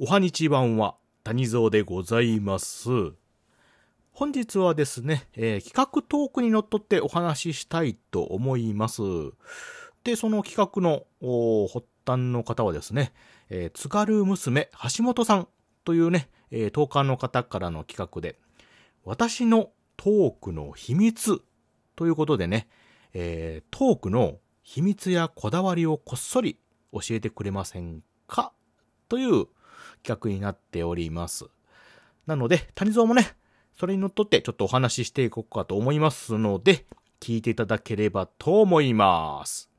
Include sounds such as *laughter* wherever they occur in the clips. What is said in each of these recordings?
おはにちばんは谷蔵でございます。本日はですね、えー企画トークにのっとってお話ししたいと思います。で、その企画の発端の方はですね、えー津軽娘橋本さんというね、えー、投函の方からの企画で、私のトークの秘密ということでね、えートークの秘密やこだわりをこっそり教えてくれませんか？という企画になっております。なので、谷蔵もね、それにのっとってちょっとお話ししていこうかと思いますので、聞いていただければと思います。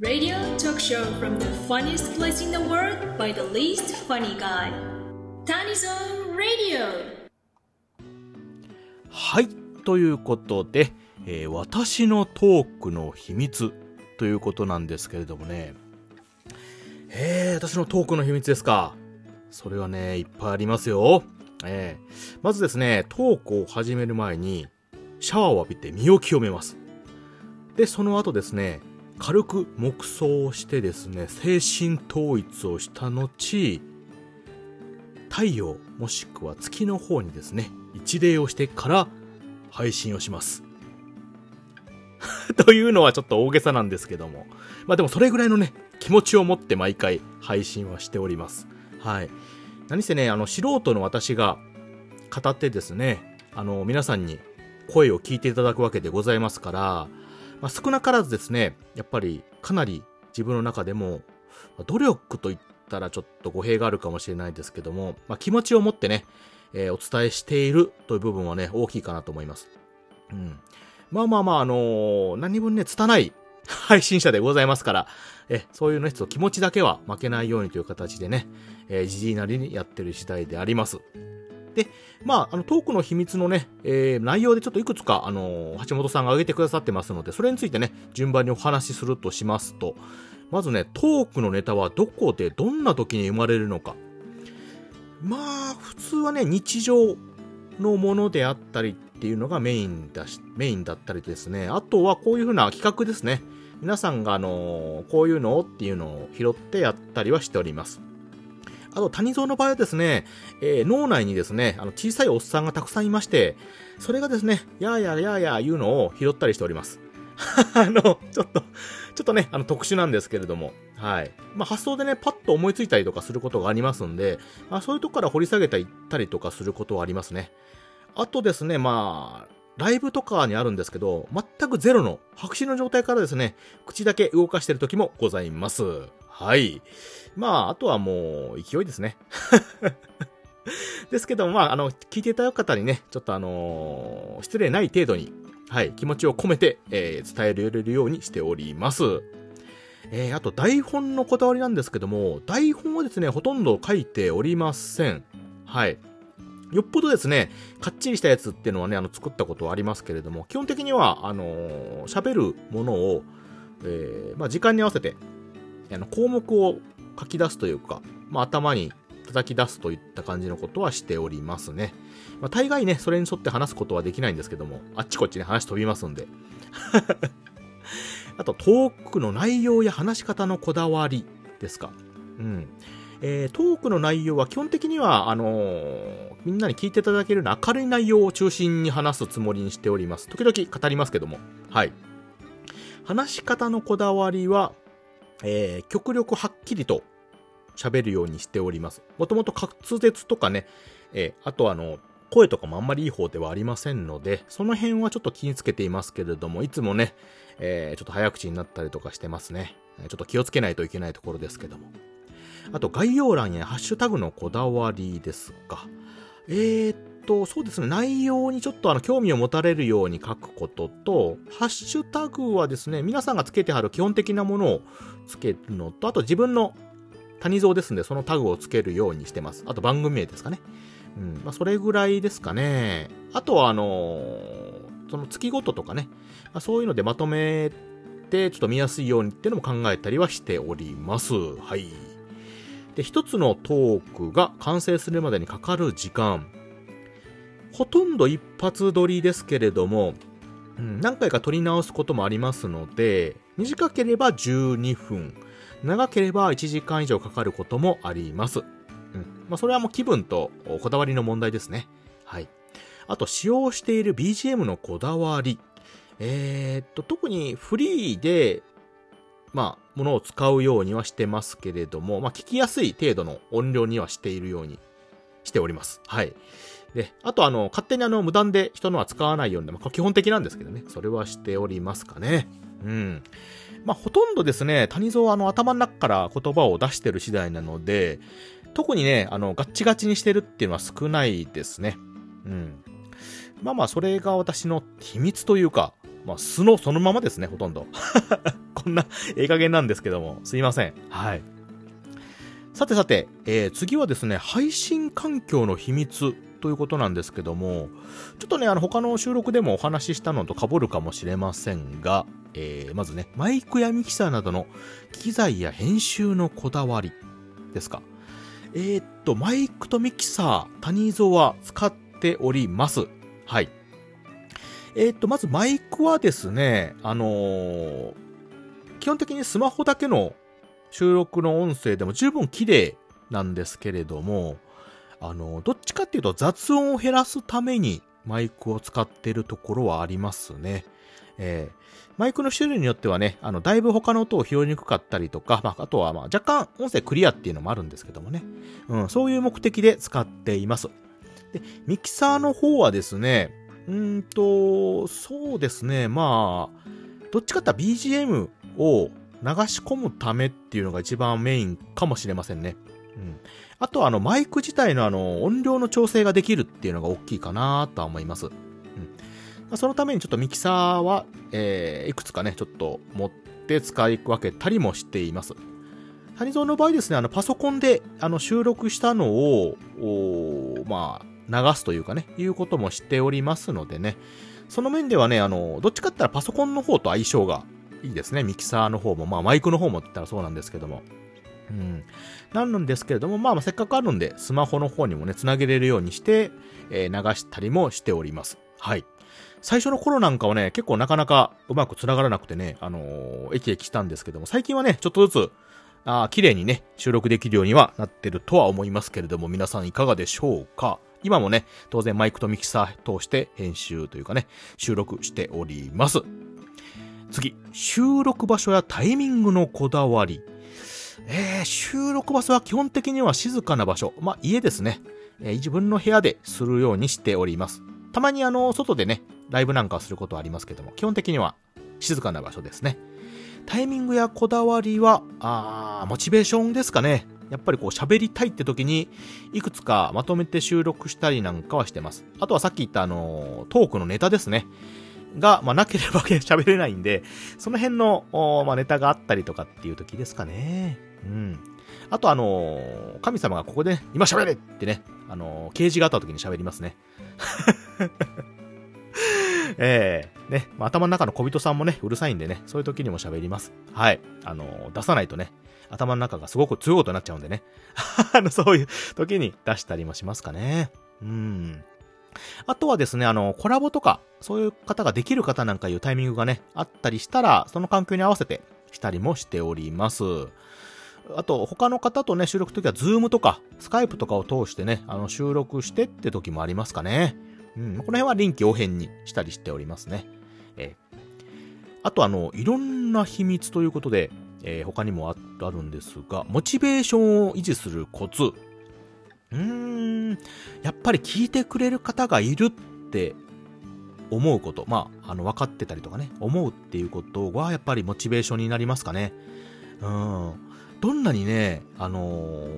Radio talk show from the funniest place in the world by the least funny guy. Tanizo Radio. はい。ということで、えー私のトークの秘密ということなんですけれどもね。えー、私のトークの秘密ですか。それはね、いっぱいありますよ。えー、まずですね、トークを始める前に、シャワーを浴びて身を清めます。で、その後ですね、軽く黙想をしてですね、精神統一をした後、太陽もしくは月の方にですね、一礼をしてから配信をします。*laughs* というのはちょっと大げさなんですけども。まあでもそれぐらいのね、気持ちを持って毎回配信はしております。はい。何せね、あの、素人の私が語ってですね、あの、皆さんに声を聞いていただくわけでございますから、まあ、少なからずですね、やっぱりかなり自分の中でも、努力と言ったらちょっと語弊があるかもしれないですけども、まあ、気持ちを持ってね、えーお伝えしているという部分はね、大きいかなと思います。うん。まあまあまあ、あのー何分ね、拙い配信者でございますから、え、そういうね、ちょっと気持ちだけは負けないようにという形でね、えー、じじいなりにやってる次第であります。で、まあ、あの、トークの秘密のね、えー内容でちょっといくつか、あのー橋本さんが挙げてくださってますので、それについてね、順番にお話しするとしますと、まずね、トークのネタはどこでどんな時に生まれるのか。まあ、普通はね、日常のものであったりっていうのがメインだし、メインだったりですね。あとはこういう風な企画ですね。皆さんがあのこういうのっていうのを拾ってやったりはしております。あと、谷蔵の場合はですね、えー脳内にですね、あの、小さいおっさんがたくさんいまして、それがですね、やーやーやーやー言うのを拾ったりしております。*laughs* あの、ちょっと、ちょっとね、あの、特殊なんですけれども、はい。まあ、発想でね、パッと思いついたりとかすることがありますんで、まあ、そういうとこから掘り下げていったりとかすることはありますね。あとですね、まあ、ライブとかにあるんですけど、全くゼロの白紙の状態からですね、口だけ動かしてる時もございます。はい。まあ、あとはもう、勢いですね。*laughs* ですけども、まあ、あの、聞いていただく方にね、ちょっとあのー失礼ない程度に、はい、気持ちを込めて、えー伝えられるようにしております。えーあと台本のこだわりなんですけども、台本はですね、ほとんど書いておりません。はい。よっぽどですね、かっちりしたやつっていうのはね、あの、作ったことはありますけれども、基本的には、あのー喋るものを、えーまあ、時間に合わせて、あの、項目を書き出すというか、まあ、頭に叩き出すといった感じのことはしておりますね。まあ、大概ね、それに沿って話すことはできないんですけども、あっちこっちに話飛びますんで。*laughs* あと、トークの内容や話し方のこだわりですか。うん。えートークの内容は基本的には、あのーみんなに聞いていただけるような明るい内容を中心に話すつもりにしております。時々語りますけども。はい。話し方のこだわりは、えー極力はっきりと喋るようにしております。もともと滑舌とかね、えーあとあの、声とかもあんまりいい方ではありませんので、その辺はちょっと気につけていますけれども、いつもね、えーちょっと早口になったりとかしてますね。ちょっと気をつけないといけないところですけども。あと、概要欄やハッシュタグのこだわりですか。えーっと、そうですね、内容にちょっとあの、興味を持たれるように書くことと、ハッシュタグはですね、皆さんがつけてはる基本的なものをつけるのと、あと自分の谷蔵ですんで、そのタグをつけるようにしてます。あと番組名ですかね。うん、まあ、それぐらいですかね。あとは、あのーその月ごととかね、まあ、そういうのでまとめて、ちょっと見やすいようにっていうのも考えたりはしております。はい。で、一つのトークが完成するまでにかかる時間。ほとんど一発撮りですけれども、うん、何回か撮り直すこともありますので、短ければ12分、長ければ1時間以上かかることもあります。うん。まあ、それはもう気分とこだわりの問題ですね。はい。あと、使用している BGM のこだわり。えー、っと、特にフリーで、まあ、ものを使うようにはしてますけれども、まあ、聞きやすい程度の音量にはしているようにしております。はい。で、あとあの、勝手にあの、無断で人のは使わないように、まあ、基本的なんですけどね、それはしておりますかね。うん。まあ、ほとんどですね、谷蔵はあの、頭の中から言葉を出してる次第なので、特にね、あの、ガッチガチにしてるっていうのは少ないですね。うん。まあまあ、それが私の秘密というか、まあ、素のそのままですね、ほとんど。こんな、ええ加減なんですけども、すいません。はい。さてさて、えー、次はですね、配信環境の秘密ということなんですけども、ちょっとね、あの、他の収録でもお話ししたのと被るかもしれませんが、えー、まずね、マイクやミキサーなどの機材や編集のこだわりですか？えー、っと、マイクとミキサー、谷蔵は使っております。はい。えー、っと、まずマイクはですね、あのー、基本的にスマホだけの収録の音声でも十分綺麗なんですけれども、あの、どっちかっていうと雑音を減らすためにマイクを使ってるところはありますね。えー、マイクの種類によってはね、あの、だいぶ他の音を拾いにくかったりとか、まあ、あとはまあ若干音声クリアっていうのもあるんですけどもね。うん、そういう目的で使っています。で、ミキサーの方はですね、うんと、そうですね、まあ、どっちかって BGM を流し込むためっていうのが一番メインかもしれませんね。うん。あとはあのマイク自体のあの音量の調整ができるっていうのが大きいかなとは思います。うん。そのためにちょっとミキサーは、えー、いくつかね、ちょっと持って使い分けたりもしています。谷蔵の場合ですね、あのパソコンであの収録したのを、まあ、流すというかね、いうこともしておりますのでね、その面ではね、あの、どっちかって言ったらパソコンの方と相性がいいですね。ミキサーの方も、まあマイクの方もって言ったらそうなんですけども。うん。なんですけれども、まあ、まあ、せっかくあるんで、スマホの方にもね、繋げれるようにして、えー、流したりもしております。はい。最初の頃なんかはね、結構なかなかうまく繋がらなくてね、あのー、エキエキしたんですけども、最近はね、ちょっとずつ、あ綺麗にね、収録できるようにはなってるとは思いますけれども、皆さんいかがでしょうか今もね、当然マイクとミキサー通して編集というかね、収録しております。次、収録場所やタイミングのこだわり。えー、収録場所は基本的には静かな場所。まあ、家ですね。えー、自分の部屋でするようにしております。たまにあの、外でね、ライブなんかすることはありますけども、基本的には静かな場所ですね。タイミングやこだわりは、あー、モチベーションですかね。やっぱりこう喋りたいって時に、いくつかまとめて収録したりなんかはしてます。あとはさっき言ったあの、トークのネタですね。が、まあ、なければ *laughs* 喋れないんで、その辺の、まあ、ネタがあったりとかっていう時ですかね。うん。あとあの神様がここで、ね、今喋れってね、あのー、掲示があった時に喋りますね。*laughs* ええー、ね、まあ、頭の中の小人さんもね、うるさいんでね、そういう時にも喋ります。はい。あのー、出さないとね、頭の中がすごく強いことになっちゃうんでね。*laughs* あの、そういう時に出したりもしますかね。うん。あとはですね、あの、コラボとか、そういう方ができる方なんかいうタイミングがね、あったりしたら、その環境に合わせてしたりもしております。あと、他の方とね、収録ときは、ズームとか、スカイプとかを通してね、あの、収録してって時もありますかね。うん、この辺は臨機応変にしたりしておりますね。えー、あと、あの、いろんな秘密ということで、えー、他にもあるんですが、モチベーションを維持するコツ。うーん、やっぱり聞いてくれる方がいるって思うこと、まあ、あの、分かってたりとかね、思うっていうことは、やっぱりモチベーションになりますかね。うん。どんなにね、あのー、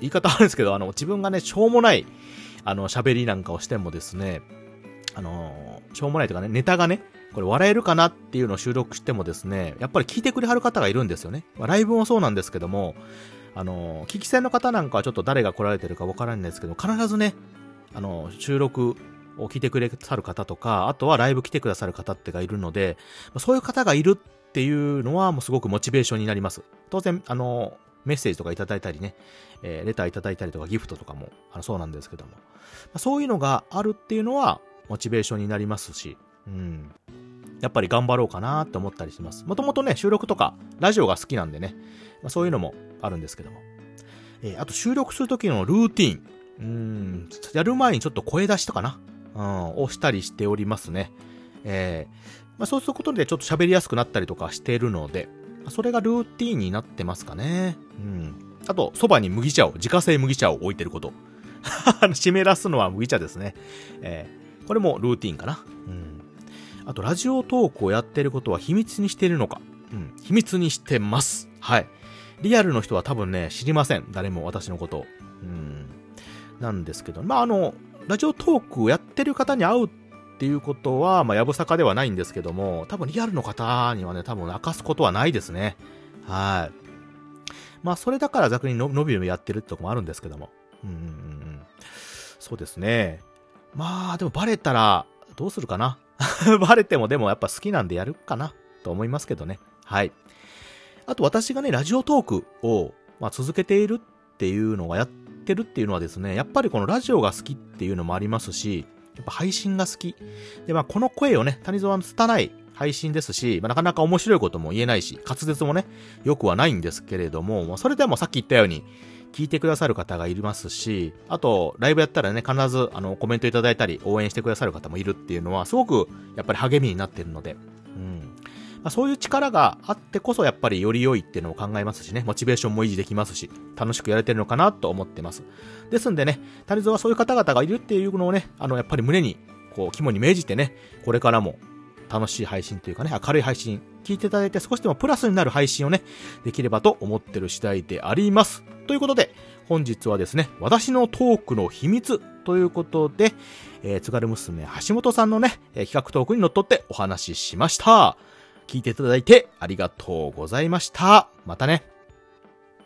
言い方あるんですけど、あの、自分がね、しょうもない、あの、喋りなんかをしてもですね、あのー、しょうもないとかね、ネタがね、これ笑えるかなっていうのを収録してもですね、やっぱり聞いてくれはる方がいるんですよね。まあ、ライブもそうなんですけども、あの、聞き戦の方なんかはちょっと誰が来られてるかわからないんですけど、必ずね、あの、収録を聞いてくれさる方とか、あとはライブ来てくださる方ってがいるので、そういう方がいるっていうのはもうすごくモチベーションになります。当然、あの、メッセージとかいただいたりね、えー、レターいただいたりとかギフトとかもあのそうなんですけども、そういうのがあるっていうのはモチベーションになりますし、うん。やっぱり頑張ろうかなって思ったりします。もともとね、収録とかラジオが好きなんでね、まあ、そういうのもあるんですけども。えー、あと収録するときのルーティン。うん、やる前にちょっと声出しとかな。うん、をしたりしておりますね。えー、まあ、そうすることでちょっと喋りやすくなったりとかしているので、それがルーティーンになってますかね。うん。あと、そばに麦茶を、自家製麦茶を置いてること。*laughs* 湿らすのは麦茶ですね。えー、これもルーティーンかな。うん。あと、ラジオトークをやってることは秘密にしているのか。うん。秘密にしてます。はい。リアルの人は多分ね、知りません。誰も私のことを。うん。なんですけど、まあ、あの、ラジオトークをやってる方に会うっていうことは、まあ、やぶさかではないんですけども、多分リアルの方にはね、多分明かすことはないですね。はい。まあ、それだから逆にのび伸びやってるってとこもあるんですけども。うんうんうん。そうですね。まあ、でもバレたら、どうするかな。*laughs* バレてもでもやっぱ好きなんでやるかな、と思いますけどね。はい。あと私がね、ラジオトークを、まあ、続けているっていうのがやってるっていうのはですね、やっぱりこのラジオが好きっていうのもありますし、やっぱ配信が好き。で、まあこの声をね、谷蔵は拙い配信ですし、まあ、なかなか面白いことも言えないし、滑舌もね、良くはないんですけれども、まあ、それでもさっき言ったように、聞いてくださる方がいますし、あと、ライブやったらね、必ず、あの、コメントいただいたり、応援してくださる方もいるっていうのは、すごく、やっぱり励みになってるので、うん。まあ、そういう力があってこそ、やっぱりより良いっていうのを考えますしね、モチベーションも維持できますし、楽しくやれてるのかなと思ってます。ですんでね、谷蔵はそういう方々がいるっていうのをね、あの、やっぱり胸に、こう、肝に銘じてね、これからも楽しい配信というかね、明るい配信、聞いていただいて少しでもプラスになる配信をね、できればと思ってる次第であります。ということで、本日はですね、私のトークの秘密ということで、えー、津軽娘橋本さんのね、えー、企画トークにのっとってお話ししました。聞いていただいてありがとうございました。またね。